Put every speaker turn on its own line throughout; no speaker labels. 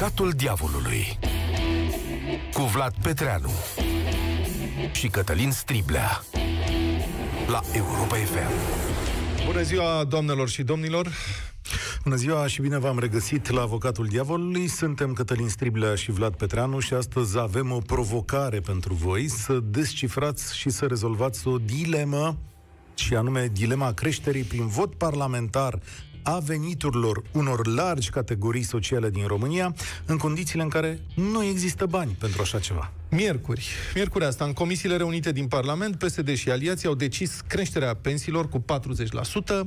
Avocatul diavolului cu Vlad Petreanu și Cătălin Striblea la Europa FM.
Bună ziua, doamnelor și domnilor!
Bună ziua și bine v-am regăsit la Avocatul Diavolului. Suntem Cătălin Striblea și Vlad Petreanu și astăzi avem o provocare pentru voi să descifrați și să rezolvați o dilemă și anume dilema creșterii prin vot parlamentar a veniturilor unor largi categorii sociale din România, în condițiile în care nu există bani pentru așa ceva.
Miercuri. Miercuri asta, în comisiile reunite din Parlament, PSD și aliații au decis creșterea pensiilor cu 40%,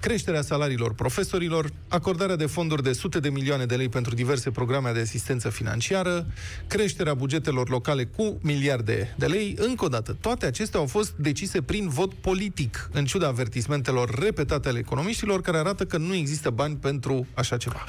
creșterea salariilor profesorilor, acordarea de fonduri de sute de milioane de lei pentru diverse programe de asistență financiară, creșterea bugetelor locale cu miliarde de lei. Încă o dată, toate acestea au fost decise prin vot politic, în ciuda avertismentelor repetate ale economiștilor, care arată că nu există bani pentru așa ceva.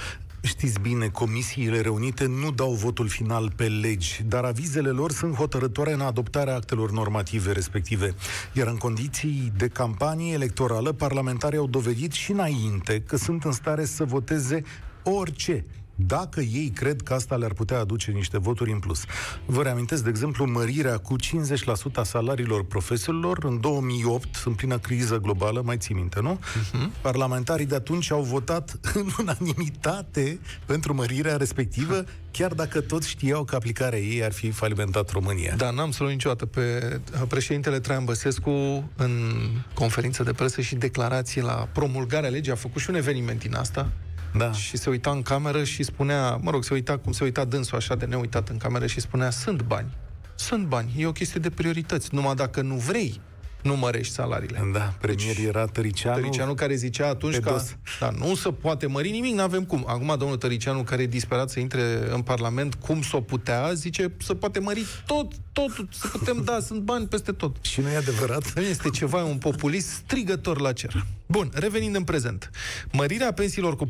Știți bine, comisiile reunite nu dau votul final pe legi, dar avizele lor sunt hotărătoare în adoptarea actelor normative respective. Iar în condiții de campanie electorală, parlamentarii au dovedit și înainte că sunt în stare să voteze orice, dacă ei cred că asta le-ar putea aduce niște voturi în plus. Vă reamintesc, de exemplu, mărirea cu 50% a salariilor profesorilor în 2008, în plină criză globală, mai ții minte, nu? Uh-huh. Parlamentarii de atunci au votat în unanimitate pentru mărirea respectivă, chiar dacă toți știau că aplicarea ei ar fi falimentat România.
Da, n-am să luat niciodată pe președintele Traian Băsescu în conferință de presă și declarație la promulgarea legii. A făcut și un eveniment din asta, da. Și se uita în cameră și spunea, mă rog, se uita cum se uita dânsul așa de neuitat în cameră și spunea, sunt bani. Sunt bani, e o chestie de priorități. Numai dacă nu vrei, nu mărești salariile.
Da, premier deci, era Tăricianu.
Tăricianu care zicea atunci că da, nu se poate mări nimic, nu avem cum. Acum domnul Tăricianu care e disperat să intre în Parlament, cum s-o putea, zice să poate mări tot, tot, să putem da, sunt bani peste tot.
Și nu e adevărat?
Este ceva, un populist strigător la cer. Bun, revenind în prezent. Mărirea pensiilor cu 40%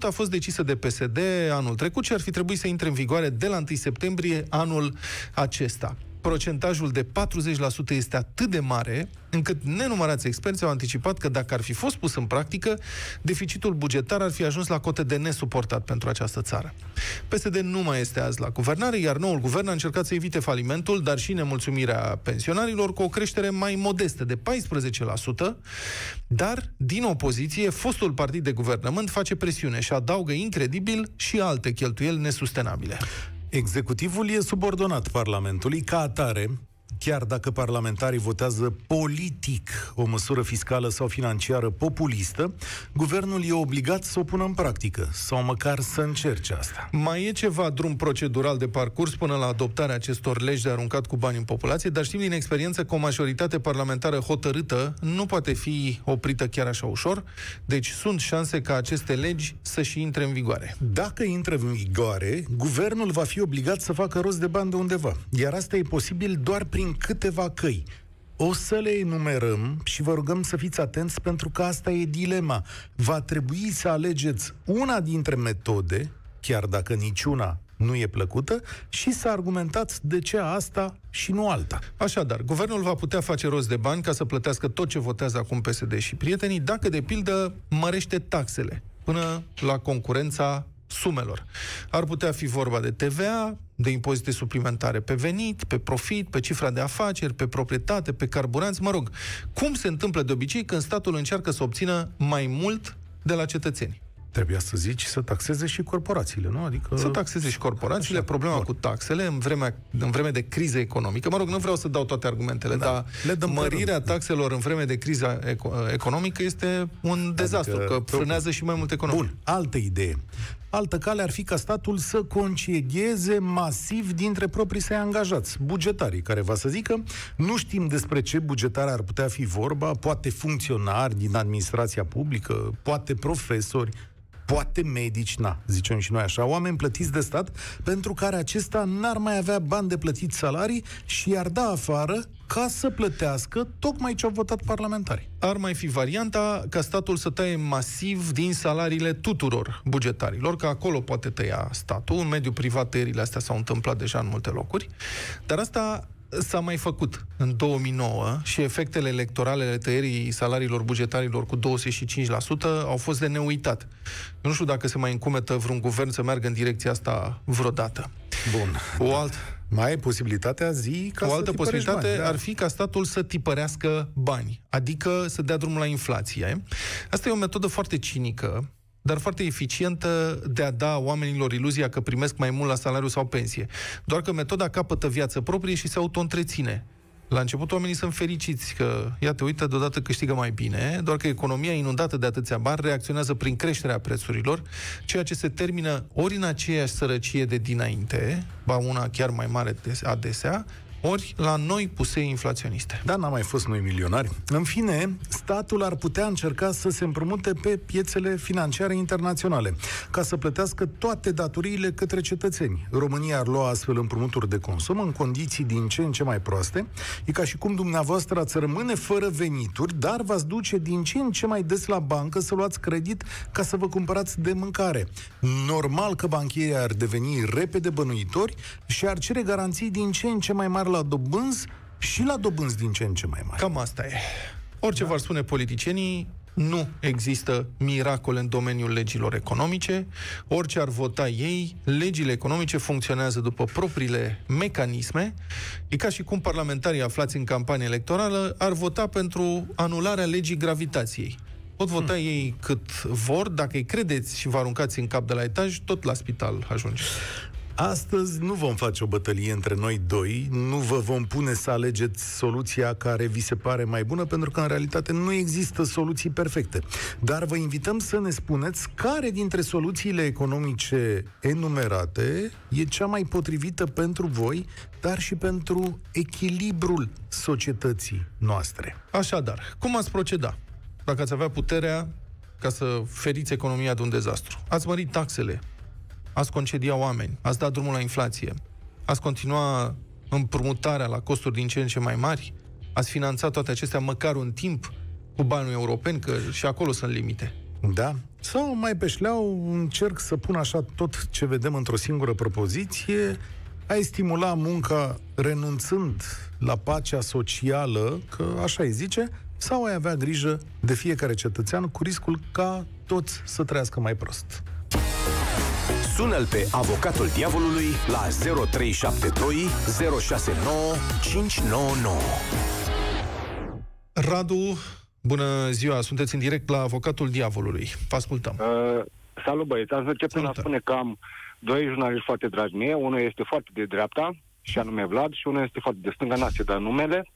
a fost decisă de PSD anul trecut și ar fi trebuit să intre în vigoare de la 1 septembrie anul acesta procentajul de 40% este atât de mare, încât nenumărați experți au anticipat că dacă ar fi fost pus în practică, deficitul bugetar ar fi ajuns la cote de nesuportat pentru această țară. PSD nu mai este azi la guvernare, iar noul guvern a încercat să evite falimentul, dar și nemulțumirea pensionarilor cu o creștere mai modestă de 14%, dar din opoziție, fostul partid de guvernământ face presiune și adaugă incredibil și alte cheltuieli nesustenabile.
Executivul e subordonat Parlamentului ca atare, chiar dacă parlamentarii votează politic o măsură fiscală sau financiară populistă, guvernul e obligat să o pună în practică, sau măcar să încerce asta.
Mai e ceva drum procedural de parcurs până la adoptarea acestor legi de aruncat cu bani în populație, dar știm din experiență că o majoritate parlamentară hotărâtă nu poate fi oprită chiar așa ușor, deci sunt șanse ca aceste legi să și intre în vigoare.
Dacă intră în vigoare, guvernul va fi obligat să facă rost de bani de undeva, iar asta e posibil doar prin câteva căi. O să le enumerăm și vă rugăm să fiți atenți pentru că asta e dilema. Va trebui să alegeți una dintre metode, chiar dacă niciuna nu e plăcută, și să argumentați de ce asta și nu alta.
Așadar, guvernul va putea face rost de bani ca să plătească tot ce votează acum PSD și prietenii, dacă, de pildă, mărește taxele până la concurența sumelor. Ar putea fi vorba de TVA, de impozite suplimentare pe venit, pe profit, pe cifra de afaceri, pe proprietate, pe carburanți, mă rog. Cum se întâmplă de obicei când statul încearcă să obțină mai mult de la cetățeni?
Trebuia să zici să taxeze și corporațiile, nu?
Adică... Să taxeze și corporațiile. Așa, Problema bun. cu taxele în vremea, în vreme de criză economică, mă rog, nu vreau să dau toate argumentele, da. dar Le dăm mărirea taxelor în vreme de criză economică este un adică dezastru, că frânează și mai mult economia.
Bun, altă idee. Altă cale ar fi ca statul să concedieze masiv dintre proprii săi angajați, bugetarii, care va să zică, nu știm despre ce bugetare ar putea fi vorba, poate funcționari din administrația publică, poate profesori, poate medici, na, zicem și noi așa, oameni plătiți de stat, pentru care acesta n-ar mai avea bani de plătit salarii și i-ar da afară ca să plătească tocmai ce au votat parlamentarii.
Ar mai fi varianta ca statul să taie masiv din salariile tuturor bugetarilor, că acolo poate tăia statul. În mediul privat tăierile astea s-au întâmplat deja în multe locuri. Dar asta s-a mai făcut în 2009 și efectele electorale ale tăierii salariilor bugetarilor cu 25% au fost de neuitat. Eu nu știu dacă se mai încumetă vreun guvern să meargă în direcția asta vreodată.
Bun.
O altă,
mai ai posibilitatea zi ca
o
să
altă
tipărești
posibilitate
bani, da.
ar fi ca statul să tipărească bani, adică să dea drumul la inflație. Asta e o metodă foarte cinică, dar foarte eficientă de a da oamenilor iluzia că primesc mai mult la salariu sau pensie. Doar că metoda capătă viață proprie și se auto-întreține. La început oamenii sunt fericiți că, iată, uite, deodată câștigă mai bine, doar că economia inundată de atâția bani reacționează prin creșterea prețurilor, ceea ce se termină ori în aceeași sărăcie de dinainte, ba una chiar mai mare adesea, ori la noi pusei inflaționiste.
Da, n-am mai fost noi milionari. În fine, statul ar putea încerca să se împrumute pe piețele financiare internaționale, ca să plătească toate datoriile către cetățeni. România ar lua astfel împrumuturi de consum în condiții din ce în ce mai proaste. E ca și cum dumneavoastră ați rămâne fără venituri, dar v-ați duce din ce în ce mai des la bancă să luați credit ca să vă cumpărați de mâncare. Normal că banchierii ar deveni repede bănuitori și ar cere garanții din ce în ce mai mari la dobânzi și la dobânzi din ce în ce mai mari.
Cam asta e. Orice da. v-ar spune politicienii, nu există miracole în domeniul legilor economice. Orice ar vota ei, legile economice funcționează după propriile mecanisme. E ca și cum parlamentarii aflați în campanie electorală ar vota pentru anularea legii gravitației. Pot vota hmm. ei cât vor, dacă îi credeți și vă aruncați în cap de la etaj, tot la spital ajunge.
Astăzi nu vom face o bătălie între noi doi, nu vă vom pune să alegeți soluția care vi se pare mai bună, pentru că în realitate nu există soluții perfecte. Dar vă invităm să ne spuneți care dintre soluțiile economice enumerate e cea mai potrivită pentru voi, dar și pentru echilibrul societății noastre.
Așadar, cum ați proceda? Dacă ați avea puterea ca să feriți economia de un dezastru. Ați mărit taxele, ați concedia oameni, ați dat drumul la inflație, ați continua împrumutarea la costuri din ce în ce mai mari, ați finanțat toate acestea măcar un timp cu banii europeni, că și acolo sunt limite.
Da. Sau mai pe șleau încerc să pun așa tot ce vedem într-o singură propoziție, ai stimula munca renunțând la pacea socială, că așa îi zice, sau ai avea grijă de fiecare cetățean cu riscul ca toți să trăiască mai prost.
Sună-l pe avocatul diavolului la 0372 069 599.
Radu, bună ziua, sunteți în direct la avocatul diavolului. Vă ascultăm. Uh,
salut băieți, azi încep prin a spune că am doi jurnaliști foarte dragi mie, unul este foarte de dreapta, și anume Vlad, și unul este foarte de stânga, n-a dat numele.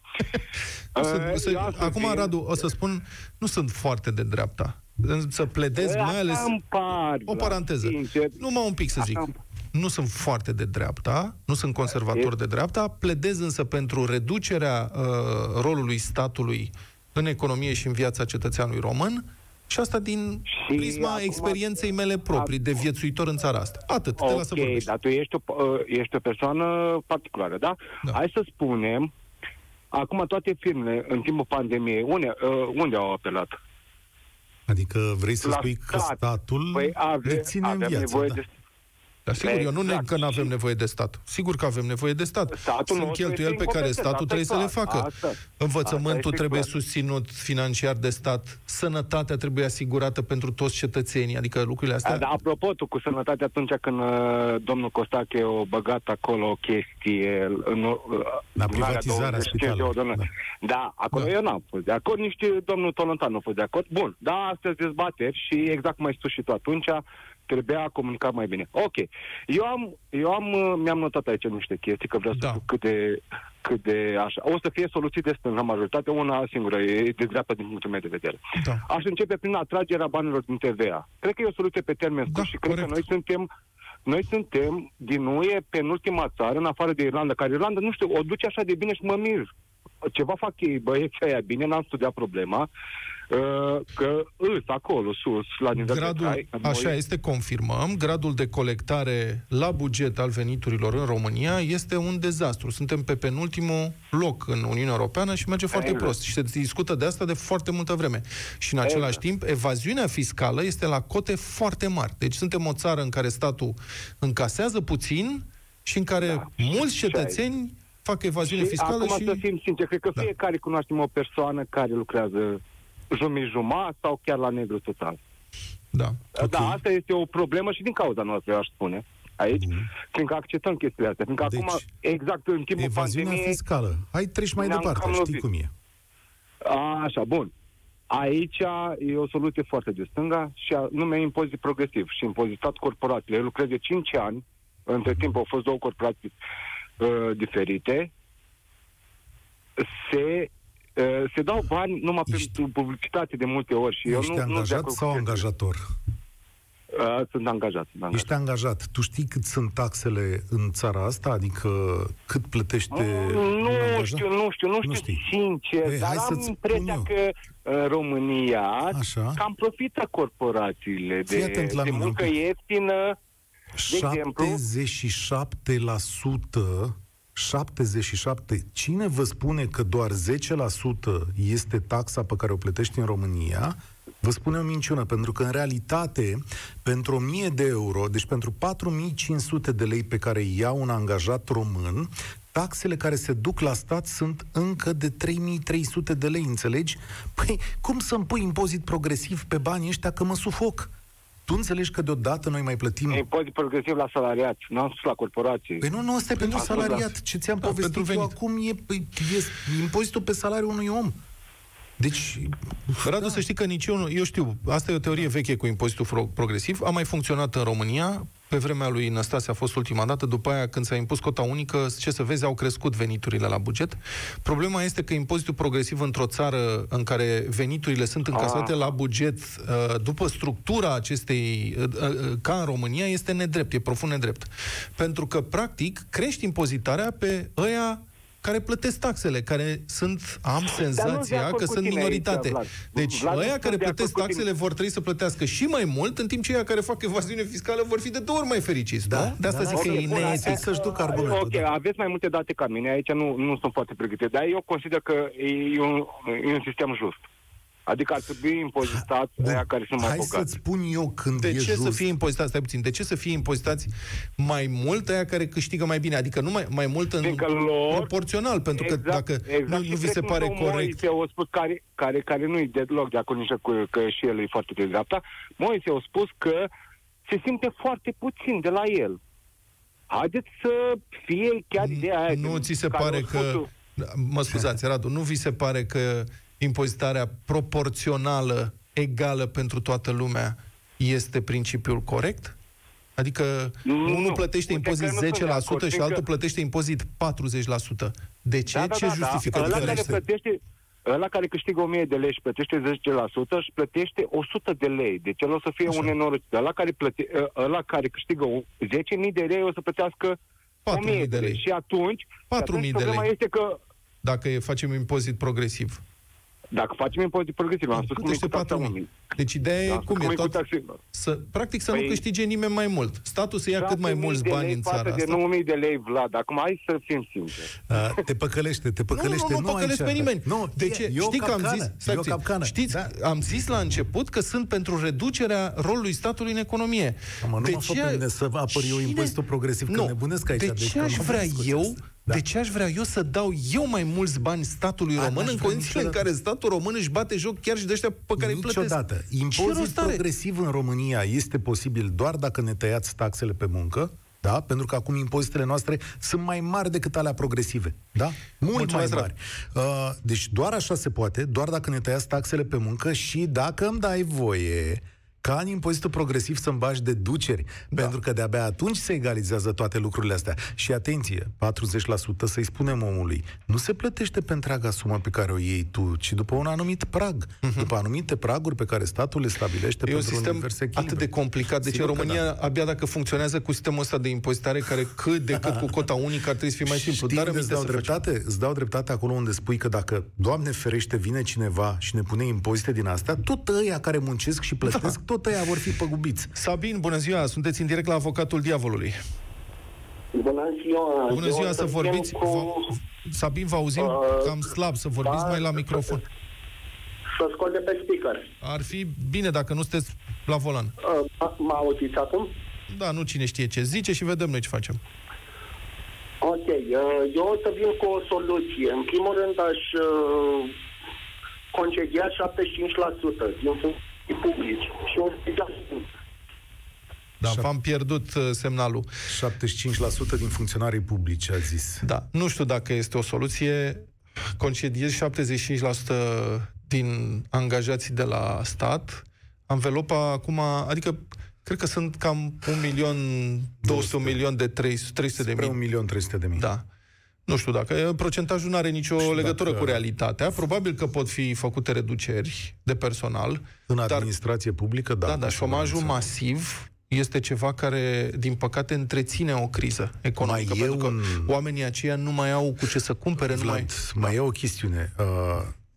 uh, sunt, acum, fie... Radu, o să spun, nu sunt foarte de dreapta să pledez
Așa
mai ales...
Par,
o paranteză. Sincer. Numai un pic să zic. Așa nu sunt foarte de dreapta, nu sunt conservator de dreapta, pledez însă pentru reducerea uh, rolului statului în economie și în viața cetățeanului român și asta din și prisma acum, experienței mele proprii de viețuitor în țara asta. Atât,
okay,
te las să vorbești.
dar tu ești o, uh, ești o persoană particulară, da? da? Hai să spunem, acum toate firmele, în timpul pandemiei, unde, uh, unde au apelat?
Adică vrei să spui că statul păi ave, le ține în viață. Nevoie da. de
dar sigur, exact. eu nu neg că nu avem nevoie de stat. Sigur că avem nevoie de stat. Statul Sunt cheltuieli pe care statul trebuie să le facă. Asta. Învățământul asta trebuie clar. susținut financiar de stat. Sănătatea trebuie asigurată pentru toți cetățenii. Adică lucrurile astea...
Da, da, apropo, tu cu sănătatea atunci când uh, domnul Costache a băgat acolo o chestie în, uh,
la privatizarea spitalului.
Da. da, acolo da. eu n-am fost de acord, nici domnul Tolontan nu a fost de acord. Bun, da, astăzi dezbateri și exact cum ai spus și tu atunci, trebuia comunicat mai bine. Ok. Eu am, eu am, uh, mi-am notat aici niște chestii, că vreau da. să știu cât de, cât de așa. O să fie soluții de stânga majoritate, una singură, e de dreapta din punctul meu de vedere. Da. Aș începe prin atragerea banilor din TVA. Cred că e o soluție pe termen scurt da, și cred corect. că noi suntem noi suntem din UE penultima țară, în afară de Irlanda, care Irlanda, nu știu, o duce așa de bine și mă mir. Ceva fac ei, băieții aia bine, n-am studiat problema. Uh, că îs acolo, sus, la nivel
gradul,
de trai,
Așa este, confirmăm. Gradul de colectare la buget al veniturilor în România este un dezastru. Suntem pe penultimul loc în Uniunea Europeană și merge foarte exact. prost. Și se discută de asta de foarte multă vreme. Și în același exact. timp, evaziunea fiscală este la cote foarte mari. Deci suntem o țară în care statul încasează puțin și în care da. mulți cetățeni fac evaziune
și
fiscală
acum
și...
să fim sinceri, cred că
Da.
fiecare cunoaștem o persoană care lucrează jumătate sau chiar la negru total.
Da.
Ok.
Da, asta este o problemă și din cauza noastră, eu aș spune. Aici,
Bun.
fiindcă acceptăm chestiile astea. Fiindcă
Deci,
acum, exact în timpul
Evaziunea
pandemiei,
fiscală. Hai, treci mai
ne-am
departe,
cam
știi
lovit.
cum e.
A, așa, bun. Aici e o soluție foarte de stânga și anume impozit progresiv și impozitat corporațiile. Eu lucrez de 5 ani, între timp au fost două corporații uh, diferite, se, uh, se dau bani numai
Ești-
pentru publicitate de multe ori și eu
Ești
nu, nu de
angajat
acord
sau
cu chestia.
angajator?
Uh, sunt angajat. Sunt angajat.
Ești angajat. Tu știi cât sunt taxele în țara asta? Adică cât plătește
Nu
un angajat?
știu, nu știu, nu
Nu
știu
știi.
sincer,
Ei,
dar
hai
am
să-ți spun
impresia
eu.
că în România
Așa.
cam profită corporațiile
Fii
de,
atent la
de
mine un
muncă
pic.
ieftină. exemplu?
77% 77. Cine vă spune că doar 10% este taxa pe care o plătești în România? Vă spune o minciună, pentru că în realitate, pentru 1000 de euro, deci pentru 4500 de lei pe care îi ia un angajat român, taxele care se duc la stat sunt încă de 3300 de lei, înțelegi? Păi, cum să-mi pui impozit progresiv pe banii ăștia că mă sufoc? Tu înțelegi că deodată noi mai plătim...
Impozit progresiv la salariat, nu am spus la corporații.
Păi nu, nu, asta e pentru
Asta,
salariat. Ce ți-am
Da,
povestit
pentru
eu
venit.
acum e, păi, e impozitul pe salariul unui om. Deci,
Radu,
Da.
să știi că nici eu nu... Eu știu, asta e o teorie veche cu impozitul fro- progresiv. A mai funcționat în România. Pe vremea lui Năstase a fost ultima dată. După aia, când s-a impus cota unică, ce să vezi, au crescut veniturile la buget. Problema este că impozitul progresiv într-o țară în care veniturile sunt încasate
Ah.
la buget uh, după structura acestei, uh, uh, ca în România, este nedrept, e profund nedrept. Pentru că, practic, crești impozitarea pe ăia care plătesc taxele, care sunt, am
de
senzația
acord
că
cu
sunt
tine aici,
minoritate.
Vlad.
Deci,
Vlad, nu
ăia
sunt
care
de acord
plătesc
cu tine.
taxele vor trebui să plătească și mai mult, în timp ce ăia care fac evaziune fiscală vor fi de două ori mai fericiți,
Da,
da? De asta
da,
zic
da,
că
ok,
e
bun,
neetic.
hai să-și duc argumentul,
Ok,
da.
aveți mai multe date ca mine, aici nu, nu sunt foarte pregătite, dar eu consider că e un, e un sistem just. Adică ar trebui impozitați
Bun.
aia care sunt mai
Hai
bogați.
să-ți spun eu când
De
e
ce
just.
să fie impozitați, stai puțin, de ce să fie impozitați mai mult aia care câștigă mai bine? Adică nu mai, mai mult în
Fiindcă lor-
proporțional, pentru că dacă nu, nu
și
vi se
cred că
pare
domnul
corect...
Moise a spus care, care, care nu-i deloc de acord nici cu că și el e foarte de dreapta. Moise a spus că se simte foarte puțin de la el. Haideți să fie chiar ideea aia.
Nu
de-
ți se
care
pare
a
că...
spus-o.
Da, Mă scuzați, Radu, nu vi se pare că impozitarea proporțională, egală pentru toată lumea, este principiul corect? Adică
Nu,
unul
nu.
plătește
Uite
impozit
că nu sunt de
10%
acord,
și
fiindcă-
altul plătește impozit 40%. De ce?
Da, da,
ce
da,
justifică
da. Ăla care
diferența?
plătește, ăla care câștigă 1000 de lei și plătește 10% și plătește 100 de lei. Deci el o să fie
Așa.
un nenorocit. Ăla care, plăte, ăla care câștigă 10.000 de lei o să plătească
4.000
1000
de lei.
Și atunci,
4.000
și atunci
de
problema
lei.
este că
Dacă e- facem impozit progresiv.
Dacă facem impozit progresiv, am spus cum e
Plătește
cu taxa
4.000.
unii.
Deci ideea e
Am spus
cum e
cum e cu
tot...
taxa
Să, practic să nu
Păi-
câștige nimeni mai mult. Statul să ia cât mai
6.000
mulți
de
bani
lei
în
față
țara
de
asta.
9.000 de lei, Vlad. Acum hai să fim sinceri.
Uh, te păcălește, te păcălește.
nu, nu, nu, păcălesc
aici.
pe nimeni.
Nu,
de
e-
ce?
E o
Știi că am
capcană.
zis, stai
e o
puțin.
capcană.
Știți,
Da.
am zis la început că sunt pentru reducerea rolului statului în economie.
Mă, nu
de
mă fă pe mine să apăr eu impozitul progresiv, că
nu.
nebunesc aici,
De
deci
ce
că
aș
mă
vrea
discuți
eu,
asta. Da.
de ce aș vrea eu să dau eu mai mulți bani statului
A,
român
n-aș
în
vrea
condițiile în
niciodată.
care statul român își bate joc chiar și de ăștia pe care îi plătesc?
Niciodată.
Ce
Impozit
rost are?
progresiv în România este posibil doar dacă ne tăiați taxele pe muncă, da? Pentru că acum impozitele noastre sunt mai mari decât alea progresive. Da? Mult
Mulțumesc,
mai mari. Uh, deci doar așa se poate, doar dacă ne tăiați taxele pe muncă și dacă îmi dai voie ca în impozitul progresiv să-mi bagi deduceri, da. pentru că de-abia atunci se egalizează toate lucrurile astea. Și atenție, 40% să-i spunem omului, nu se plătește pe întreaga sumă pe care o iei tu, ci după un anumit prag, uh-huh. după anumite praguri pe care statul le stabilește
Mhm. E un
pentru un
sistem
univers echilibru.
atât de complicat. Deci
Sigur
în
că
România,
da.
abia dacă funcționează cu sistemul ăsta de impozitare, care cât de cât cu cota unică ar trebui să fie mai simplu.
Știi
Dar
unde îți dau
aminte să facem.
dreptate? Îți dau dreptate acolo unde spui că dacă, Doamne ferește, vine cineva și ne pune impozite din astea, tot ăia care muncesc și plătesc, da. Tot ăia vor fi păgubiți.
Sabin, bună ziua! Sunteți în direct la Avocatul Diavolului.
Bună ziua!
Bună
Eu
ziua,
o
să
vin
vorbiți...
Cu...
Vă... Sabin, vă auzim
Uh,
cam slab, să vorbiți
da,
mai la microfon.
Să scot de pe speaker.
Ar fi bine dacă nu sunteți la volan.
Uh, m- mă auziți acum?
Da, nu cine știe ce zice și vedem noi ce facem.
Ok. uh, eu o să vin cu o soluție. În primul rând aș uh, concedia 75% din funcții publici și un
Da, v-am pierdut uh, semnalul.
75% din funcționarii publici, a zis.
Da, nu știu dacă este o soluție. Concediez 75% din angajații de la stat. Anvelopa acum, adică cred că sunt cam 1 milion 200, 1 milion de 300, 300 de
Spre
mii.
1 milion 300 de mii.
Da. Nu știu dacă procentajul nu are nicio
știu
legătură
dacă-
cu realitatea. Probabil că pot fi făcute reduceri de personal.
În
dar-
administrație publică, da.
Da, dar
cu
șomajul
siguranță.
masiv este ceva care, din păcate, întreține o criză economică.
Mai e
pentru că
un-
oamenii aceia nu mai au cu ce să cumpere. Nu mai...
Vlad, mai e o chestiune. Uh,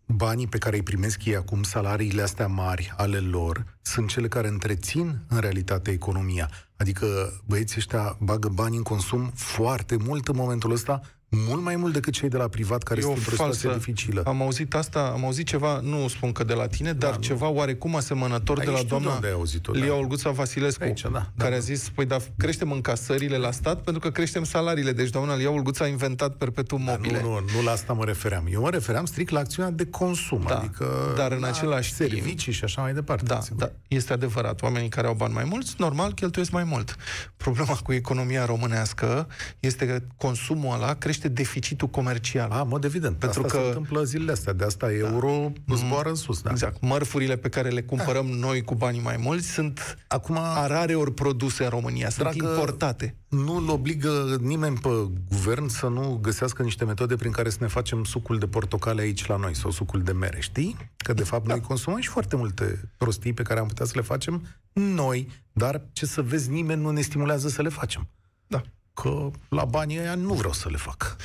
banii pe care îi primesc ei acum, salariile astea mari ale lor, sunt cele care întrețin în realitate economia. Adică băieții ăștia bagă bani în consum foarte mult în momentul ăsta, mult mai mult decât cei de la privat care
E
sunt
o
într-o situație
falsă.
dificilă.
Am auzit asta, am auzit ceva, nu spun că de la tine, dar ceva oarecum asemănător
Ai,
de la
știu de
doamna
unde ai auzit-o,
Lia
da.
Olguța Vasilescu,
Aici, da, da,
care
da.
a zis, păi da, creștem încasările la stat pentru că creștem salariile. Deci doamna Lia Olguța a inventat perpetuum
Dar
mobile.
Nu, nu, nu la asta mă refeream. Eu mă refeream strict la acțiunea de consum,
Da,
adică
dar în
la
același timp-
servicii și așa mai departe.
Da,
sigur.
da, este adevărat. Oamenii care au bani mai mulți, normal, cheltuiesc mai mult. Problema cu economia românească este că consumul ăla crește deficitul comercial.
A, în mod evident.
Pentru
Asta
că-
se întâmplă zilele astea. De asta euro zboară în sus. Da.
Exact. Mărfurile pe care le cumpărăm noi cu banii mai mulți sunt
Acum,
a rare ori produse în România, sunt
Dragă-
importate.
nu-l obligă nimeni pe guvern să nu găsească niște metode prin care să ne facem sucul de portocale aici la noi sau sucul de mere, știi? Că de fapt noi consumăm și foarte multe prostii pe care am putea să le facem noi, dar ce să vezi, nimeni nu ne stimulează să le facem.
Da.
Că la banii ăia nu vreau să le fac.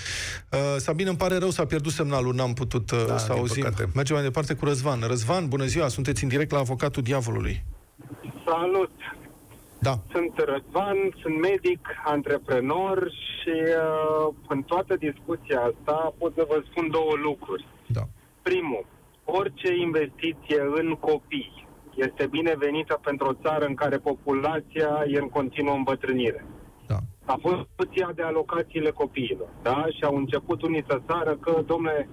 Uh, Sabine, îmi pare rău, s-a pierdut semnalul, n-am putut uh,
Da,
să
din
auzim.
păcate.
Mergem mai departe cu Răzvan. Răzvan, bună ziua, sunteți în direct la Avocatul Diavolului.
Salut!
Da.
Sunt Răzvan, sunt medic, antreprenor și uh, în toată discuția asta pot să vă spun două lucruri.
Da.
Primul, orice investiție în copii este binevenită pentru o țară în care populația e în continuă îmbătrânire.
Da.
A fost discuția de alocațiile copiilor, da? Și au început unii să sară că, domnule,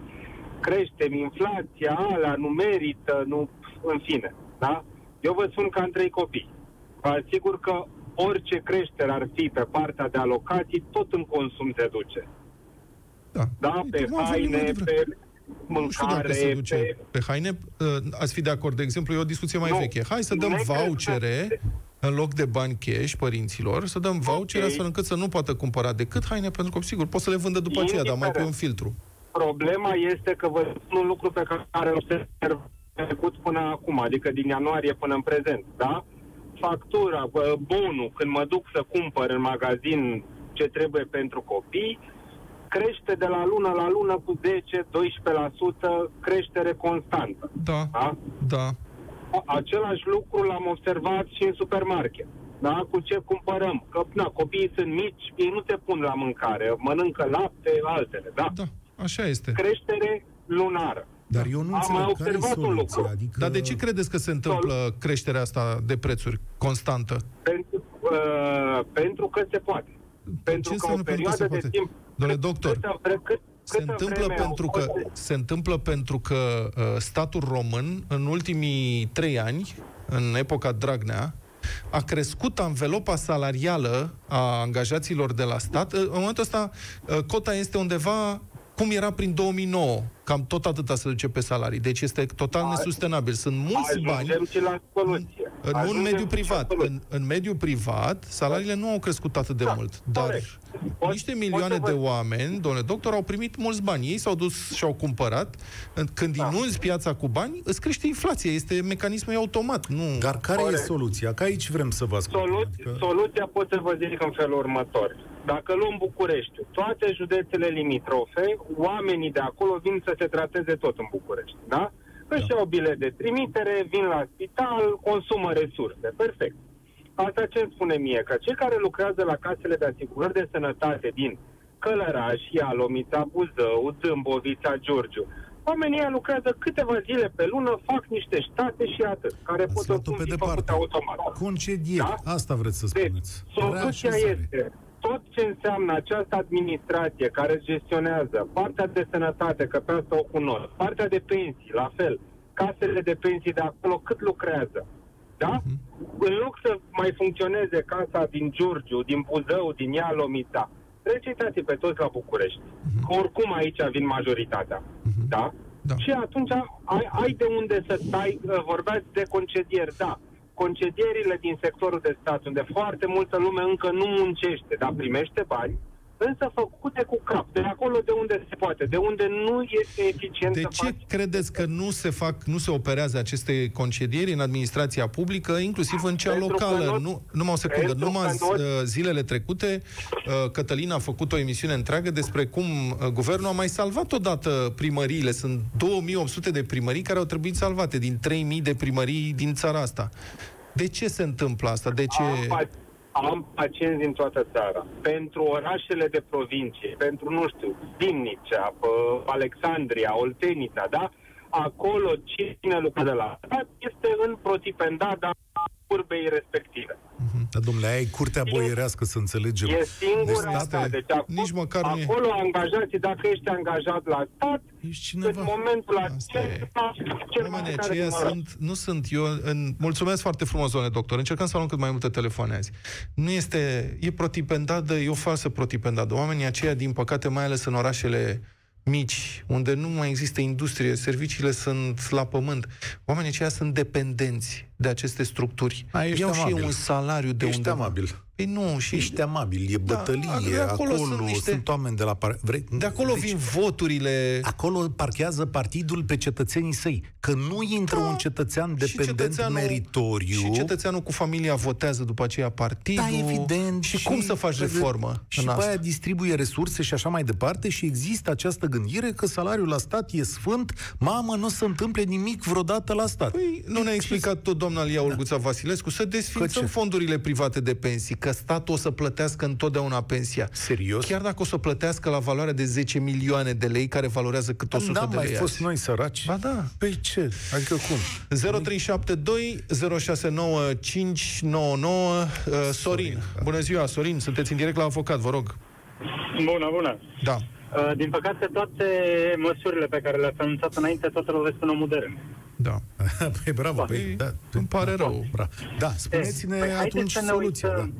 creștem inflația, alea nu merită, nu, în fine, da? Eu vă spun că am trei copii. Vă asigur că orice creștere ar fi pe partea de alocații, tot în consum se duce.
Da,
Da?
Uite,
Pe
cum am vorbit mai
haine,
devreme.
pe
Nu știu dacă se
mâncare,
duce
pe...
pe haine. Uh, Ați fi de acord, de exemplu, e o discuție mai
Nu.
veche. Hai să dăm
Ne cred că-
vouchere în loc de bani cash părinților, să dăm vouchere
Ok.
astfel încât să nu poată cumpăra decât haine, pentru că, sigur, pot să le vândă după aceea, dar mai pe un filtru.
Problema este că vă spun un lucru pe care l observ trecut până acum, adică din ianuarie până în prezent, da? Factura, bă, bonul, când mă duc să cumpăr în magazin ce trebuie pentru copii, crește de la lună la lună cu 10-12% creștere constantă.
Da,
Da?
da.
Același lucru l-am observat și în supermarket. Da? Cu ce cumpărăm? Că na, copiii sunt mici, ei nu se pun la mâncare, mănâncă lapte, altele, da?
Da, așa este.
Creștere lunară.
Dar eu nu
Am mai
înțeleg care e
observat un
soluția.
lucru.
Adică...
Dar de ce credeți că se întâmplă creșterea asta de prețuri constantă?
Pentru, uh, pentru că se poate. Pentru
ce
că o
înseamnă pentru că se
perioadă de
poate?
timp...
Domnule
cât-
doctor,
câtă vre- cât,
Se
câtă
întâmplă,
vreme
pentru
au
că,
fost-
se întâmplă pentru că uh, statul român, în ultimii trei ani, în epoca Dragnea, a crescut anvelopa salarială a angajaților de la stat. Uh, În momentul ăsta, uh, cota este undeva cum era prin 2009. Cam tot atâta se duce pe salarii. Deci este total nesustenabil. Sunt mulți bani
Ajungem și la soluție.
în un
Ajungem
mediu
și la
privat.
soluție.
În, în mediu privat, salariile nu au crescut atât de
Da,
mult. Dar
corect. Pot-
niște
pot
milioane
să vă-
de oameni, domnule doctor, au primit mulți bani. Ei s-au dus și au cumpărat. În- Când
Da.
inunzi piața cu bani, îți crește inflația. Este mecanismul e automat. Nu...
Dar care
Corect.
e soluția? Că aici vrem să vă ascultăm.
Solu-
Adică-
Soluția pot să vă zic în felul următor. Dacă luăm București, toate județele limitrofe, oamenii de acolo vin să se trateze tot în București, da? Își iau bilet de trimitere, vin la spital, consumă resurse. Perfect. Asta ce îmi spune mie? Că cei care lucrează la casele de asigurări de sănătate din Călăraș, Ialomița, Buzău, Zâmbovița, Giurgiu, oamenii ăia lucrează câteva zile pe lună, fac niște state și atât, care
Ați
pot
luat-o
oricum
pe
fi
departe.
făcute automat.
Concedieri.
Da?
Asta vreți să
Deci,
spuneți.
soluția
Reașezare.
este, tot ce înseamnă această administrație care gestionează partea de sănătate, că pe asta o cunosc, partea de pensii, la fel, casele de pensii de acolo, cât lucrează. Da? Uh-huh. În loc să mai funcționeze casa din Giurgiu, din Buzău, din Ialomița, recitați pe toți la București. Uh-huh. Oricum aici vin majoritatea. Uh-huh. Da? da? Și atunci ai, ai de unde să stai, vorbeați de concedieri, da concedierile din sectorul de stat, unde foarte multă lume încă nu muncește, dar primește bani, însă făcute cu cap, de acolo de unde se poate, de unde nu este eficient
De
să
ce
faci...
credeți că nu se fac, nu se operează aceste concedieri în administrația publică, inclusiv în cea
Pentru că
locală?
nu-
Nu, numai o secundă,
pentru
numai
că nu-
uh, zilele trecute, uh, Cătălin a făcut o emisiune întreagă despre cum uh, guvernul a mai salvat odată primăriile. Sunt 2800 de primării care au trebuit salvate din 3000 de primării din țara asta. De ce se întâmplă asta? De ce...
Am, pa- am pacienți din toată țara. Pentru orașele de provincie, pentru, nu știu, Dimnicea, pă- Alexandria, Oltenița, da? Acolo cine lucrează la stat este în protipendada curbei respective.
Dar, domnule, aia e curtea boierească, să înțelegem.
E singura
Deci,
deci, deci acolo,
nici măcar nu e-
acolo angajații, dacă ești angajat la stat,
Ești
în
cineva.
momentul
Asta e.
acesta, cel mai
Oamenii
care
aceia
numără.
sunt, nu sunt eu, în, mulțumesc foarte frumos, domnule doctor, încercăm să luăm cât mai multe telefoane azi. Nu este, e protipendadă, e o falsă protipendadă. Oamenii aceia, din păcate, mai ales în orașele mici, unde nu mai există industrie, serviciile sunt la pământ. Oamenii aceia sunt dependenți de aceste structuri.
A, ești
Iau și
amabil.
ei un salariu de
Ești
undeva.
amabil.
Păi nu, și
Ești amabil, e
Da,
bătălie,
de acolo
acolo,
sunt
sunt,
niște-
oameni de la... Par... Vrei...
de acolo
deci,
vin voturile
Acolo parchează partidul pe cetățenii săi. Că nu intră
Da.
un cetățean
Și
dependent
cetățeanul-
meritoriu.
Și cetățeanul cu familia votează după aceea partidul.
Da, evident.
Și, cum să faci reformă
Și
în
pe
asta?
aia distribuie resurse și așa mai departe și există această gândire că salariul la stat e sfânt, mamă, nu se întâmple nimic vreodată la stat.
Păi, nu ne-a explicat tot doamna Lia Olguța Vasilescu să
Că
desfințăm
ce?
fondurile private de pensii, că statul o să plătească întotdeauna pensia.
Serios?
Chiar dacă o să plătească la valoare de 10 milioane de lei, care valorează cât 100
N-am
de
mai
lei
fost
azi.
noi săraci?
Ba da.
Păi ce? Adică cum?
0372 069 599 uh, Sorin. Bună ziua, Sorin, sunteți în direct la avocat, vă rog.
Bună, bună.
Da.
Uh, Din păcate, toate măsurile pe care le-ați anunțat înainte, toate lovesc în omul de rând.
Da.
păi bravo,
Da.
păi, da,
Îmi pare rău.
Bra. Da, spuneți-ne
Păi, haideți
atunci
să ne
soluția. Da.
uităm.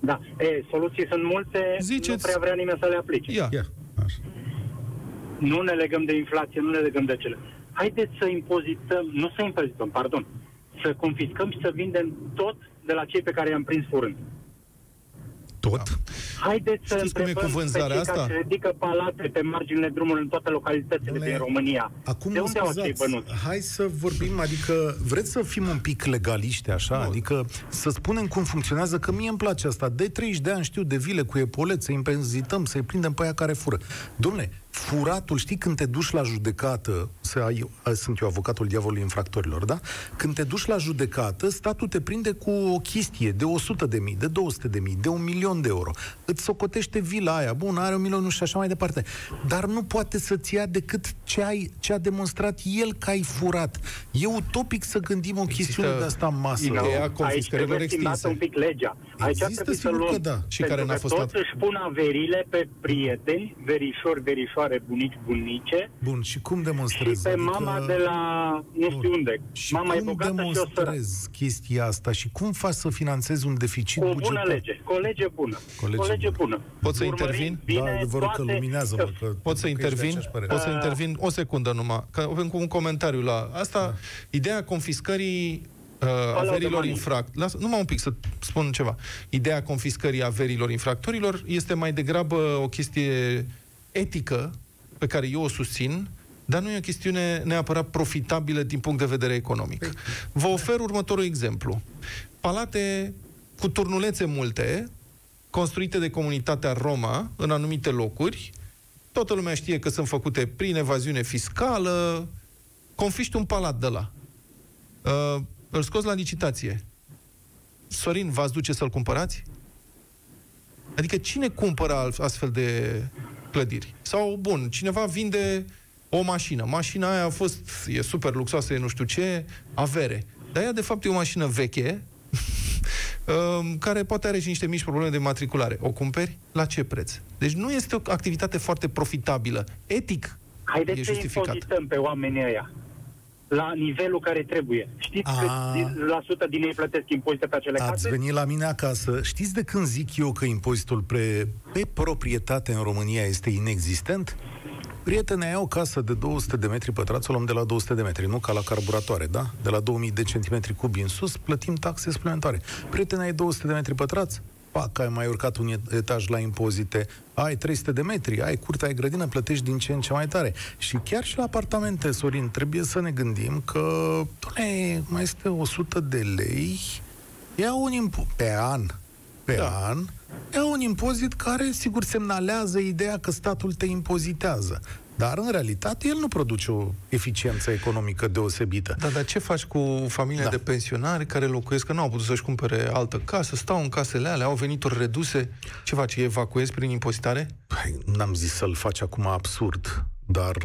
Da, e, soluții sunt multe,
Ziceți.
nu prea vrea nimeni să le aplice.
Ia.
Ia, așa.
Nu ne legăm de inflație, nu ne legăm de cele. Haideți să impozităm, nu să impozităm, pardon, să confiscăm și să vindem tot de la cei pe care i-am prins furând.
Tot?
Haideți să
Știți cum e cu
întrebăm pe
vânzarea
cei
asta?
care ridică palate pe marginile drumului în toate localitățile
Dom'le,
din România.
Acum
de
mă
unde au cei
scuzați,
bănuți?
hai să vorbim, adică vreți să fim un pic legaliști așa, adică să spunem cum funcționează, că mie îmi place asta. De 30 de ani știu de vile cu epolet, să impozităm, să-i prindem pe aia care fură. Domne, furatul, știi când te duci la judecată, să ai, a, sunt eu avocatul diavolului infractorilor, da? Când te duci la judecată, statul te prinde cu o chestie de 100 de mii, de 200 de mii, de un milion de euro. Îți socotește vila aia, bun, are un milion și așa mai departe. Dar nu poate să-ți ia decât ce, ai, ce a demonstrat el că ai furat. E utopic să gândim o chestiune de asta în masă.
Ideea
Aici
confiscărilor
trebuie schimbată
extinse.
un pic legea. Aici
Există,
trebuie să
sigur
luăm,
că da.
Și care
pentru
n-a
că
fost
toți
dat.
își pun averile pe prieteni, verișori, verișoare, bunici, bunice
Bun, și cum
și
demonstrezi?
pe mama de la nu știu unde.
Și
mama e
cum
bogată și o sără.
demonstrezi chestia asta? Și cum faci să finanțezi un deficit
Cu o
bugetar?
bună lege, cu o lege bună.
Cu o lege
Cu o lege
bună.
bună.
Pot să
Urmărim
intervin?
Bine,
da, vă rog că
toate-
luminează-mă. Că,
Pot să
că ești de
intervin?
aceeași părere.
Pot să intervin? O secundă numai, că avem cu un comentariu la asta. Da. Ideea confiscării uh, averilor
money.
infract. Las, numai un pic să spun ceva. Ideea confiscării averilor infractorilor este mai degrabă o chestie etică pe care eu o susțin, dar nu e o chestiune neapărat profitabilă din punct de vedere economic. Vă ofer următorul exemplu. Palate cu turnulețe multe, construite de comunitatea Roma în anumite locuri, toată lumea știe că sunt făcute prin evaziune fiscală, confiști un palat de la. Uh, îl scoți la licitație. Sorin, v-ați duce să-l cumpărați? Adică cine cumpără al- astfel de clădiri? Sau, bun, cineva vinde o mașină. Mașina aia a fost, e super luxoasă, e nu știu ce, avere. Dar ea, de fapt, e o mașină veche, uh, care poate are și niște mici probleme de matriculare. O cumperi? La ce preț? Deci nu este o activitate foarte profitabilă. Etic
Haideți
e
să
justificat.
impozităm pe oamenii ăia la nivelul care trebuie. Știți
A.
cât din- la sută din ei plătesc impozite pe acele
Ați
case?
venit la mine acasă. Știți de când zic eu că impozitul pe, pe proprietate în România este inexistent? Prietene, ai o casă de 200 de metri pătrați, o luăm de la 200 de metri, nu ca la carburatoare, da? De la 2000 de centimetri cubi în sus, plătim taxe suplimentare. Prietene, ai 200 de metri pătrați? Pac, ai mai urcat un etaj la impozite, ai 300 de metri, ai curte, ai grădină, plătești din ce în ce mai tare. Și chiar și la apartamente, Sorin, trebuie să ne gândim că, doamne, mai este 100 de lei, ia un impo- pe an, pe da. an, ia un impozit care, sigur, semnalează ideea că statul te impozitează. Dar, în realitate, el nu produce o eficiență economică deosebită.
Da, dar ce faci cu familiile
Da.
de pensionari care locuiesc, că nu au putut să-și cumpere altă casă, stau în casele alea, au venituri reduse? Ce faci? Îi evacuezi prin impozitare?
Păi, n-am zis să-l faci acum absurd, dar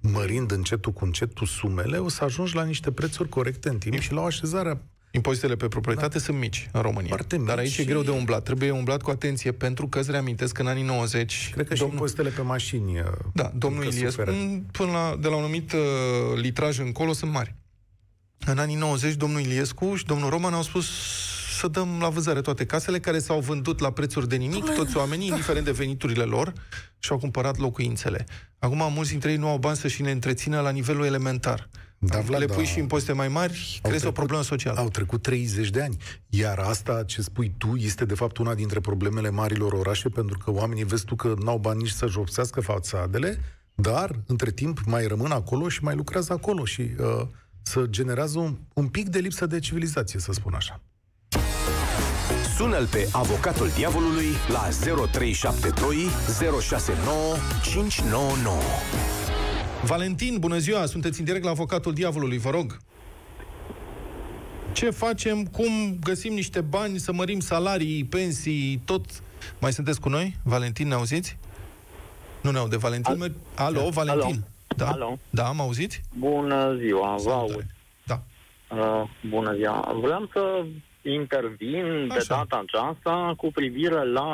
mărind încetul cu încetul sumele, o să ajungi la niște prețuri corecte în timp și la o așezare
Impozitele pe proprietate sunt mici în România.
Foarte mici
Dar aici e
și-
greu de umblat. Trebuie umblat cu atenție pentru că îți reamintesc că în anii 90...
Cred că și
domnul-
impozitele pe mașini uh,
Da, domnul
încă
Iliescu,
suferă.
m, până la, de la un anumit uh, litraj încolo, sunt mari. În anii 90, domnul Iliescu și domnul Roman au spus să dăm la vânzare toate casele care s-au vândut la prețuri de nimic, toți oamenii, indiferent de veniturile lor, și-au cumpărat locuințele. Acum, mulți dintre ei nu au bani să-și ne întrețină la nivelul elementar.
Da, Vlad,
Le
da.
pui și impozite mai mari,
Au
creezi o
trecut-
problemă socială.
Au trecut 30 de ani. Iar asta ce spui tu este de fapt una dintre problemele marilor orașe, pentru că oamenii vezi tu că n-au bani nici să jopsească fațadele, dar între timp mai rămân acolo și mai lucrează acolo și uh, să generează un, un pic de lipsă de civilizație, să spun așa.
Sună-l pe avocatul diavolului la 0372 069 599.
Valentin, bună ziua! Sunteți în direct la Avocatul Diavolului, vă rog. Ce facem? Cum găsim niște bani să mărim salarii, pensii, tot? Mai sunteți cu noi? Valentin, ne auziți? Nu ne aude Valentin. Al... Alo, Valentin. Da?
Alo.
Da, mă auziți?
Bună ziua, vă
Salutare.
aud.
Da.
Uh, bună ziua. Vreau să intervin de
Așa.
data aceasta cu privire la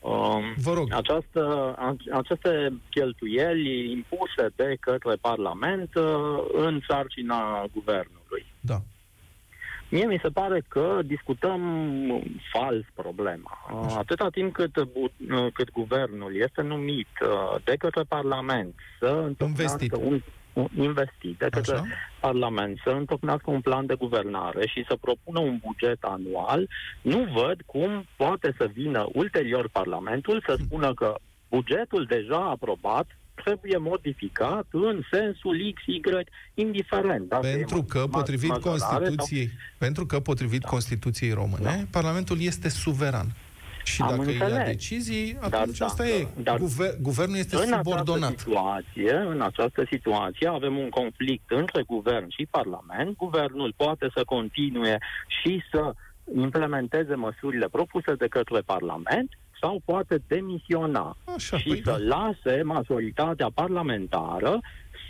uh,
Vă rog.
această, a- aceste cheltuieli impuse de către Parlament uh, în sarcina guvernului.
Da.
Mie mi se pare că discutăm fals problema. Uh, Atâta timp cât, bu- uh, cât guvernul este numit uh, de către Parlament să
Investit.
întocmească un, un investit de către
Așa.
Parlament să întocmească un plan de guvernare și să propună un buget anual, nu văd cum poate să vină ulterior Parlamentul să spună că bugetul deja aprobat trebuie modificat în sensul X, Y, indiferent. Dacă
Pentru
e
că,
ma-
potrivit
majorare sau-
Constituției, pentru că, potrivit
Da.
Constituției române, Parlamentul este suveran. Și
Am
dacă ia
înțeles.
decizii,
Dar
atunci asta
dacă-
e.
dar-
Guver- guvernul este
în
subordonat.
această situație, în această situație avem un conflict între guvern și parlament. Guvernul poate să continue și să implementeze măsurile propuse de către parlament sau poate demisiona
Așa,
și
păi
să
da.
lase majoritatea parlamentară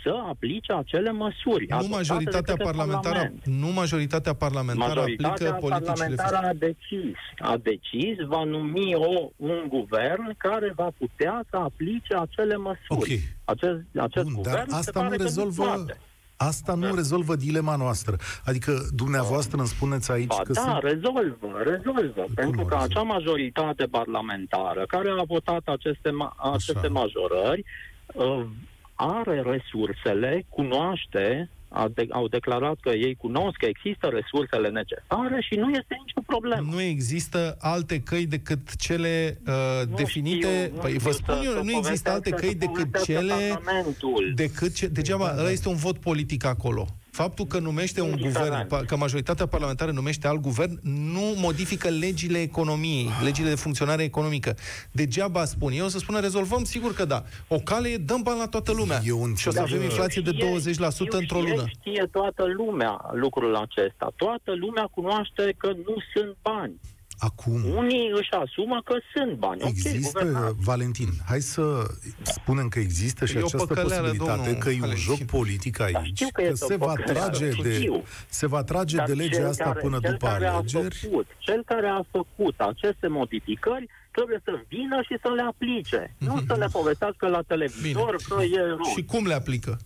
să aplice acele măsuri.
Nu
adoptate
majoritatea
de către
parlamentară,
Parlament.
nu majoritatea parlamentară
Majoritatea
aplică politicile
parlamentară a decis. A decis, va numi o, un guvern care va putea să aplice acele măsuri.
Ok.
Acest, acest
Bun,
guvern
dar
se
asta
pare
nu
că
rezolvă...
poate.
Asta nu rezolvă dilema noastră. Adică dumneavoastră îmi spuneți aici
Ba
că
da,
sunt...
rezolvă, rezolvă. pentru că
rezolvă?
acea majoritate parlamentară care a votat aceste, ma- aceste majorări uh, are resursele, cunoaște, a de- au declarat că ei cunosc că există resursele necesare și nu este nicio problemă.
Nu există alte căi decât cele uh,
Nu
definite.
știu, nu
păi vă
știu
spun
să-
eu,
să
nu există alte
povestească-
căi
să
decât
povestească
cele
Parlamentul.
decât ce, degeaba, ăla este un vot politic acolo. Faptul că numește un
Indiferent.
guvern, pa- că majoritatea parlamentară numește alt guvern, nu modifică legile economiei, legile de funcționare economică. Degeaba spun. Eu o să spună, rezolvăm, sigur că da. O cale e, dăm bani la toată lumea.
Eu înțeleg.
și o să avem inflație de 20% într-o
știe,
lună.
Știe toată lumea lucrul acesta. Toată lumea cunoaște că nu sunt bani.
Acum,
Unii își asumă că sunt bani. Ok,
există,
guvernați.
Valentin, hai să spunem că există și
E o
această
păcăleală,
posibilitate,
domnul
că e un
Valentin.
joc politic aici,
Da, știu că
că
este o
se va
păcăleală,
trage de,
știu.
se va trage
Dar
de legea
cel
asta
care,
până
cel
după
care
alegeri.
A făcut, cel care a făcut aceste modificări trebuie să vină și să le aplice. Nu să le povestească la televizor că e rău.
Și cum le aplică?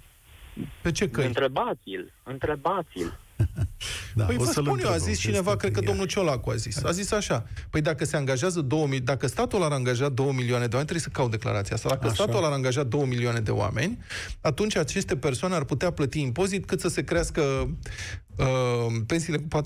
Pe ce căi?
Întrebați-l, întrebați-l.
Da,
Păi
o
vă
să-l
spun eu, a
întrebăm,
zis
că
cineva,
este
cred că
pe
domnul
ea.
Ciolacu a zis. A zis așa, păi dacă se angajează 2 mi- dacă statul ar angaja 2 milioane de oameni, trebuie să caut declarația asta. Dacă
Așa.
statul ar angaja 2 milioane de oameni, atunci aceste persoane ar putea plăti impozit cât să se crească uh, pensiile cu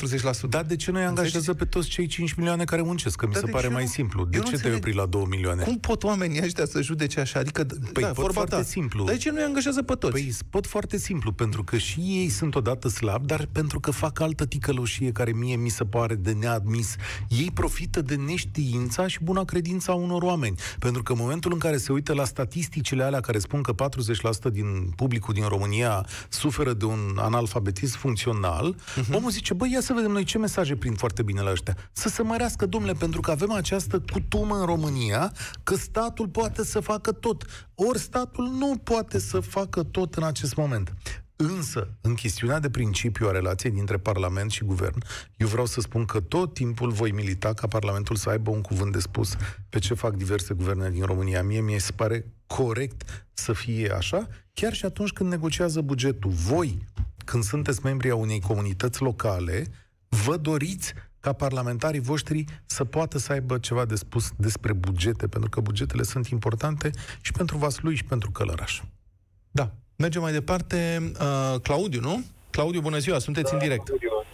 40%.
Dar de ce nu-i angajează pe toți cei 5 milioane care muncesc? Că mi
Dar
se
de
pare
ce
mai
nu?
simplu. De
Eu nu
ce te-ai
înțeleg.
oprit la 2 milioane?
Cum pot oamenii ăștia să judece așa? Adică,
Păi
da,
pot
vorba
foarte
ta.
simplu.
Dar de ce nu-i angajează pe toți?
Păi pot foarte simplu, pentru că și ei sunt odată slabi, dar pentru că fac altă ticăloșie care mie mi se pare de neadmis. Ei profită de neștiința și buna credința a unor oameni. Pentru că în momentul în care se uită la statisticile alea care spun că 40% din publicul din România suferă de un analfabetism funcțional, uh-huh. omul zice, băi, ia să vedem noi ce mesaje prind foarte bine la ăștia. Să se mărească, domnule, pentru că avem această cutumă în România că statul poate să facă tot. Ori statul nu poate să facă tot în acest moment. Însă, în chestiunea de principiu a relației dintre Parlament și Guvern, eu vreau să spun că tot timpul voi milita ca Parlamentul să aibă un cuvânt de spus pe ce fac diverse guverne din România. Mie mi se pare corect să fie așa, chiar și atunci când negociază bugetul. Voi, când sunteți membri a unei comunități locale, vă doriți ca parlamentarii voștri să poată să aibă ceva de spus despre bugete, pentru că bugetele sunt importante și pentru Vaslui și pentru Călăraș.
Da. Mergem mai departe. Uh, Claudiu, nu? Claudiu, bună ziua, sunteți
Da,
în direct.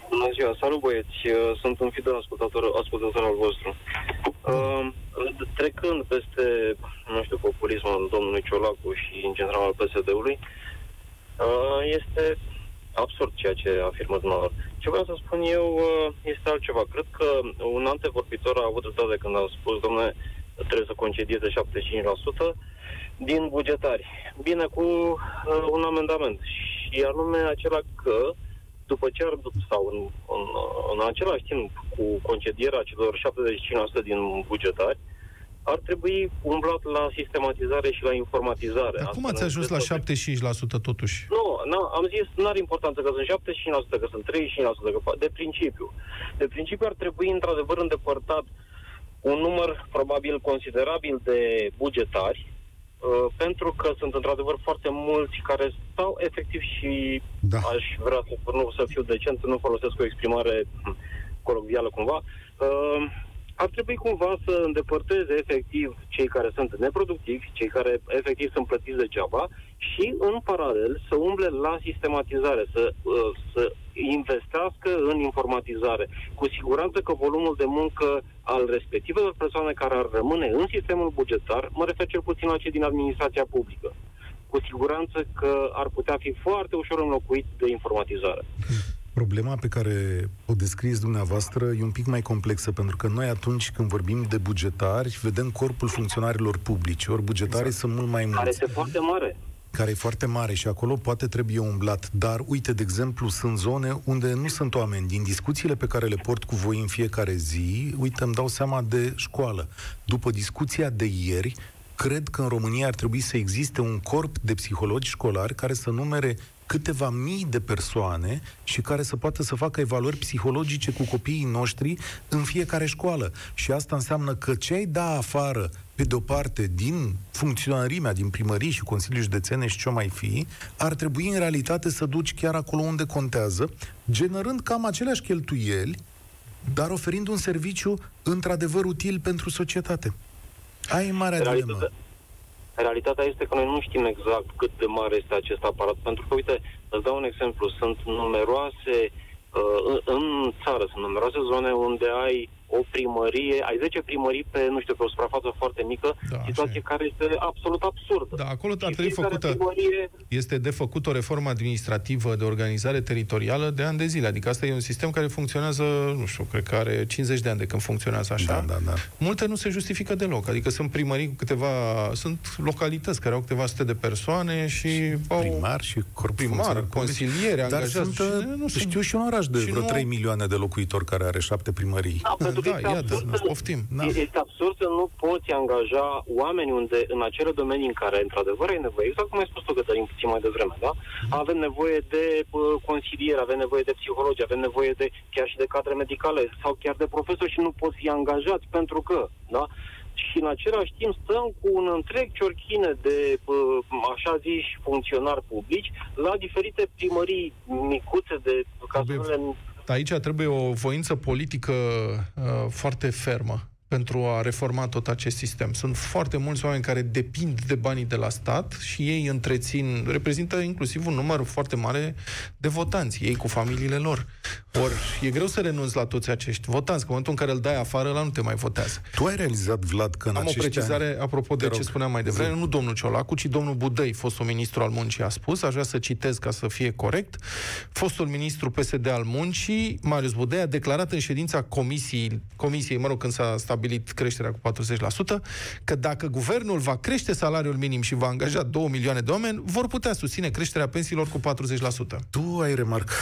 Bună ziua, salut băieți, Uh, sunt un fidel ascultător, ascultător al vostru. Uh, trecând peste, nu știu, populismul domnului Ciolacu și în general al PSD-ului, uh, este absurd ceea ce afirmă dumneavoastră. Ce vreau să spun eu uh, este altceva. Cred că un antevorbitor a avut dreptate când a spus, domnule, trebuie să concedieze 75% din bugetari. Bine, cu uh, un amendament. Și anume acela că după ce ar, sau în, în, în același timp cu concedierea celor 75% din bugetari, ar trebui umblat la sistematizare și la informatizare.
Dar cum
Astfel
ați ajuns la
încât-
75% totuși?
nu, nu, am zis, nu are importanță că sunt 75%, că sunt 35%, că fa- de principiu. De principiu ar trebui, într-adevăr, îndepărtat un număr probabil considerabil de bugetari, uh, pentru că sunt într-adevăr foarte mulți care stau efectiv și
Da.
aș vrea să, nu, să fiu decent, să nu folosesc o exprimare hm, colocvială cumva, uh, ar trebui cumva să îndepărteze efectiv cei care sunt neproductivi, cei care efectiv sunt plătiți degeaba și în paralel să umble la sistematizare, să, uh, să investească în informatizare. Cu siguranță că volumul de muncă al respectivelor persoane care ar rămâne în sistemul bugetar, mă refer cel puțin la cei din administrația publică, cu siguranță că ar putea fi foarte ușor înlocuit de informatizare.
Problema pe care o descrieți dumneavoastră e un pic mai complexă, pentru că noi atunci când vorbim de bugetari, vedem corpul funcționarilor publici, ori bugetarii exact. sunt mult mai
Care
mulți,
este foarte mare.
care e foarte mare și acolo poate trebuie umblat. Dar, uite, de exemplu, sunt zone unde nu sunt oameni. Din discuțiile pe care le port cu voi în fiecare zi, uite, îmi dau seama de școală. După discuția de ieri, cred că în România ar trebui să existe un corp de psihologi școlari care să numere câteva mii de persoane și care să poată să facă evaluări psihologice cu copiii noștri în fiecare școală. Și asta înseamnă că ce ai da afară, pe de-o parte, din funcționarimea, din primării și Consiliul Județene și ce mai fi, ar trebui în realitate să duci chiar acolo unde contează, generând cam aceleași cheltuieli, dar oferind un serviciu într-adevăr util pentru societate. Aia e marea dilemă.
Realitatea, realitatea este că noi nu știm exact cât de mare este acest aparat, pentru că, uite, îți dau un exemplu, sunt numeroase, uh, în- în țară, sunt numeroase zone unde ai o primărie, ai 10 primării pe, nu știu, pe o suprafață foarte mică,
Da, așa
situație
e.
care este absolut absurdă.
Da, acolo ar
Și
trebui
fiecare
făcută,
Primărie,
este de făcut o reformă administrativă de organizare teritorială de ani de zile. Adică asta e un sistem care funcționează, nu știu, cred că are 50 de ani de când funcționează așa.
Da, da, da.
Multe nu se justifică deloc. Adică sunt primării cu câteva, sunt localități care au câteva sute de persoane și au
Primar și corp
primar,
funcționar public.
consilieri,
Dar
angajați.
sunt,
și
nu
sunt-
știu și un oraș de
și
vreo
nu-
3 milioane de locuitori care are șapte primării.
da, pentru
Păi da,
este
iată,
absurd,
poftim.
Da.
Este absurd să nu poți angaja oameni unde, în acele domenii în care, într-adevăr, ai nevoie, exact cum ai spus tu, Cătălin, puțin mai devreme, da? Avem nevoie de uh, consilieri, avem nevoie de psihologi, avem nevoie de chiar și de cadre medicale sau chiar de profesori și nu poți fi angajați pentru că, da? Și în același timp stăm cu un întreg ciorchine de, uh, așa ziși, funcționari publici la diferite primării micuțe de ca să nu le
Aici trebuie o voință politică uh, foarte fermă pentru a reforma tot acest sistem. Sunt foarte mulți oameni care depind de banii de la stat și ei întrețin, reprezintă inclusiv un număr foarte mare de votanți, ei cu familiile lor. Ori e greu să renunți la toți acești votanți, că în momentul în care îl dai afară, la nu te mai votează.
Tu ai realizat, Vlad, că în
Am o
acești
precizare
ani...
apropo de
Te
ce
rog,
spuneam mai devreme, nu domnul Ciolacu, ci domnul Budăi, fostul ministru al muncii, a spus, aș vrea să citez ca să fie corect, fostul ministru PSD al muncii, Marius Budăi, a declarat în ședința comisiei, comisiei mă rog, când s-a stabilit creșterea cu 40%, că dacă guvernul va crește salariul minim și va angaja 2 milioane de oameni, vor putea susține creșterea pensiilor cu 40%.
Tu ai remarcat.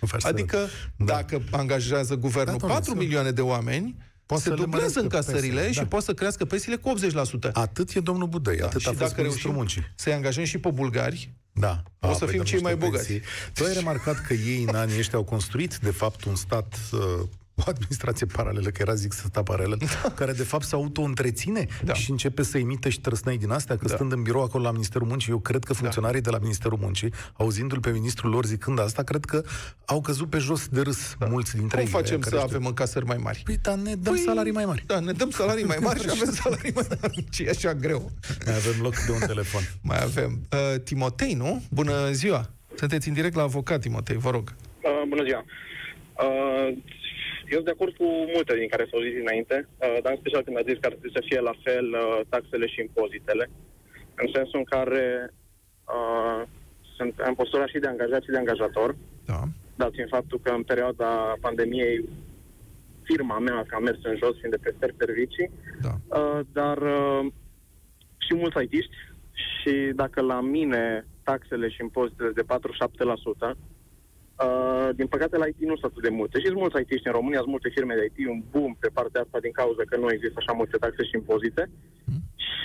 Mă faci să-
Adică,
Da.
dacă angajează guvernul
Da, domnule,
4
să-
milioane de oameni,
Poate
se
să le
dublează
mărească
încasările
pensiile,
și
da.
poate să crească pensiile cu 80%.
Atât e domnul Budăi, atât
și
a fost
dacă
ministrul
reușim
muncii.
să-i angajăm și pe bulgari,
Da.
O
A,
să
păi
fim
dăm
cei
niște
mai bogați.
pensii. Tu ai remarcat că ei în anii ăștia au construit, de fapt, un stat uh, o administrație paralelă, că era zic să stat paralel, care de fapt se auto-întreține
Da.
și începe să imite și trăsnei din astea, că
Da.
stând în birou acolo la Ministerul Muncii, eu cred că funcționarii de la Ministerul Muncii, auzindu-l pe ministrul lor zicând asta, cred că au căzut pe jos de râs mulți dintre
cum
ei.
facem
care
să
știu.
avem încasări mai mari?
Păi, dar ne dăm salarii mai mari.
Da, ne dăm salarii mai mari și avem salarii mai mari. Ce e așa greu.
Mai avem loc de un telefon.
Mai avem. Uh, Timotei, nu? Bună ziua! Sunteți în direct la avocat, Timotei, vă rog.
Uh, bună ziua. Uh, eu sunt de acord cu multe din care s-au zis înainte, uh, dar în special când a zis că ar trebui să fie la fel uh, taxele și impozitele, în sensul în care uh, sunt în postura și de angajat și de angajator,
Da.
dat fiind faptul că în perioada pandemiei firma mea că a mers în jos fiind de prestări servicii,
Da.
Uh, dar uh, și mulți IT-ști și dacă la mine taxele și impozitele de 47%, uh, din păcate la IT nu sunt atât de multe. Și sunt mulți IT-ști în România, sunt multe firme de IT, un boom pe partea asta din cauza că nu există așa multe taxe și impozite.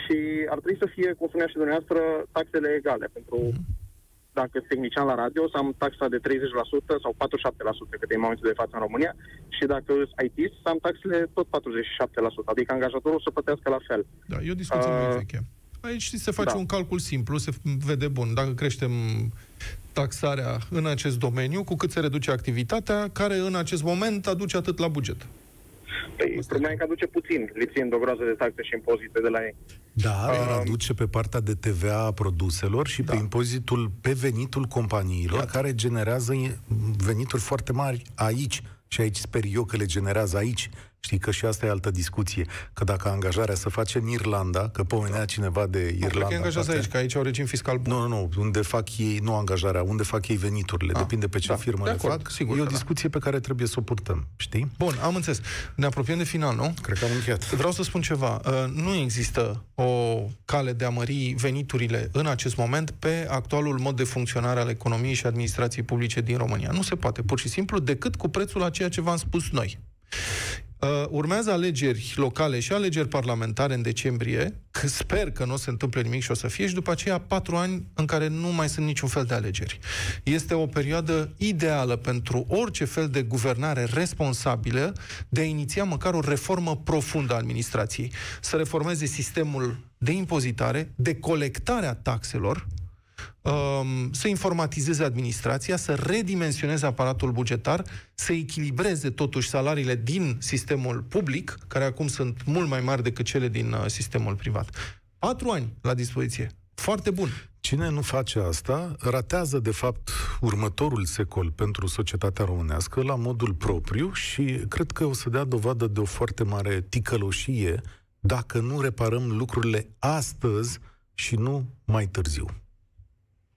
Și ar trebui să fie, cum spunea și dumneavoastră, taxele egale pentru dacă sunt tehnician la radio, să am taxa de 30% sau 47%, cât e în momentul de față în România, și dacă sunt IT, să am taxele tot 47%, adică angajatorul să plătească la fel.
Da, e o discuție mai
Uh,
veche. Aici se face
da.
un calcul simplu, se vede bun. Dacă creștem taxarea în acest domeniu, cu cât se reduce activitatea, care în acest moment aduce atât la buget.
Păi, problema e că aduce puțin, lipsind o groază de taxe și impozite de la ei.
Da,
Um,
iar aduce pe partea de TVA a produselor și
Da.
pe impozitul pe venitul companiilor,
Iată.
care generează i- venituri foarte mari aici. Și aici sper eu că le generează aici. Știi că și asta e altă discuție. Că dacă angajarea se face în Irlanda, că pomenea cineva de
Nu, cred
Irlanda...
că e angajat
poate-
aici, că aici au regim fiscal bun.
Nu, nu, nu. Unde fac ei, nu angajarea, unde fac ei veniturile.
Ah,
Depinde pe ce
da,
firmă
de
le
acord,
fac.
sigur
e o
că da.
discuție pe care trebuie să o purtăm. Știi?
Bun, am înțeles. Ne apropiem de final, nu?
Cred că am încheiat.
Vreau să spun ceva. Uh, Nu există o cale de a mări veniturile în acest moment pe actualul mod de funcționare al economiei și administrației publice din România. Nu se poate, pur și simplu, decât cu prețul a ceea ce v-am spus noi. Uh, urmează alegeri locale și alegeri parlamentare în decembrie, că sper că nu o se întâmple nimic și o să fie, și după aceea patru ani în care nu mai sunt niciun fel de alegeri. Este o perioadă ideală pentru orice fel de guvernare responsabilă de a iniția măcar o reformă profundă a administrației. Să reformeze sistemul de impozitare, de colectare a taxelor, um, să informatizeze administrația, să redimensioneze aparatul bugetar, să echilibreze totuși salariile din sistemul public, care acum sunt mult mai mari decât cele din uh, sistemul privat. Patru ani la dispoziție. Foarte bun.
Cine nu face asta, ratează, de fapt, următorul secol pentru societatea românească la modul propriu și cred că o să dea dovadă de o foarte mare ticăloșie dacă nu reparăm lucrurile astăzi și nu mai târziu.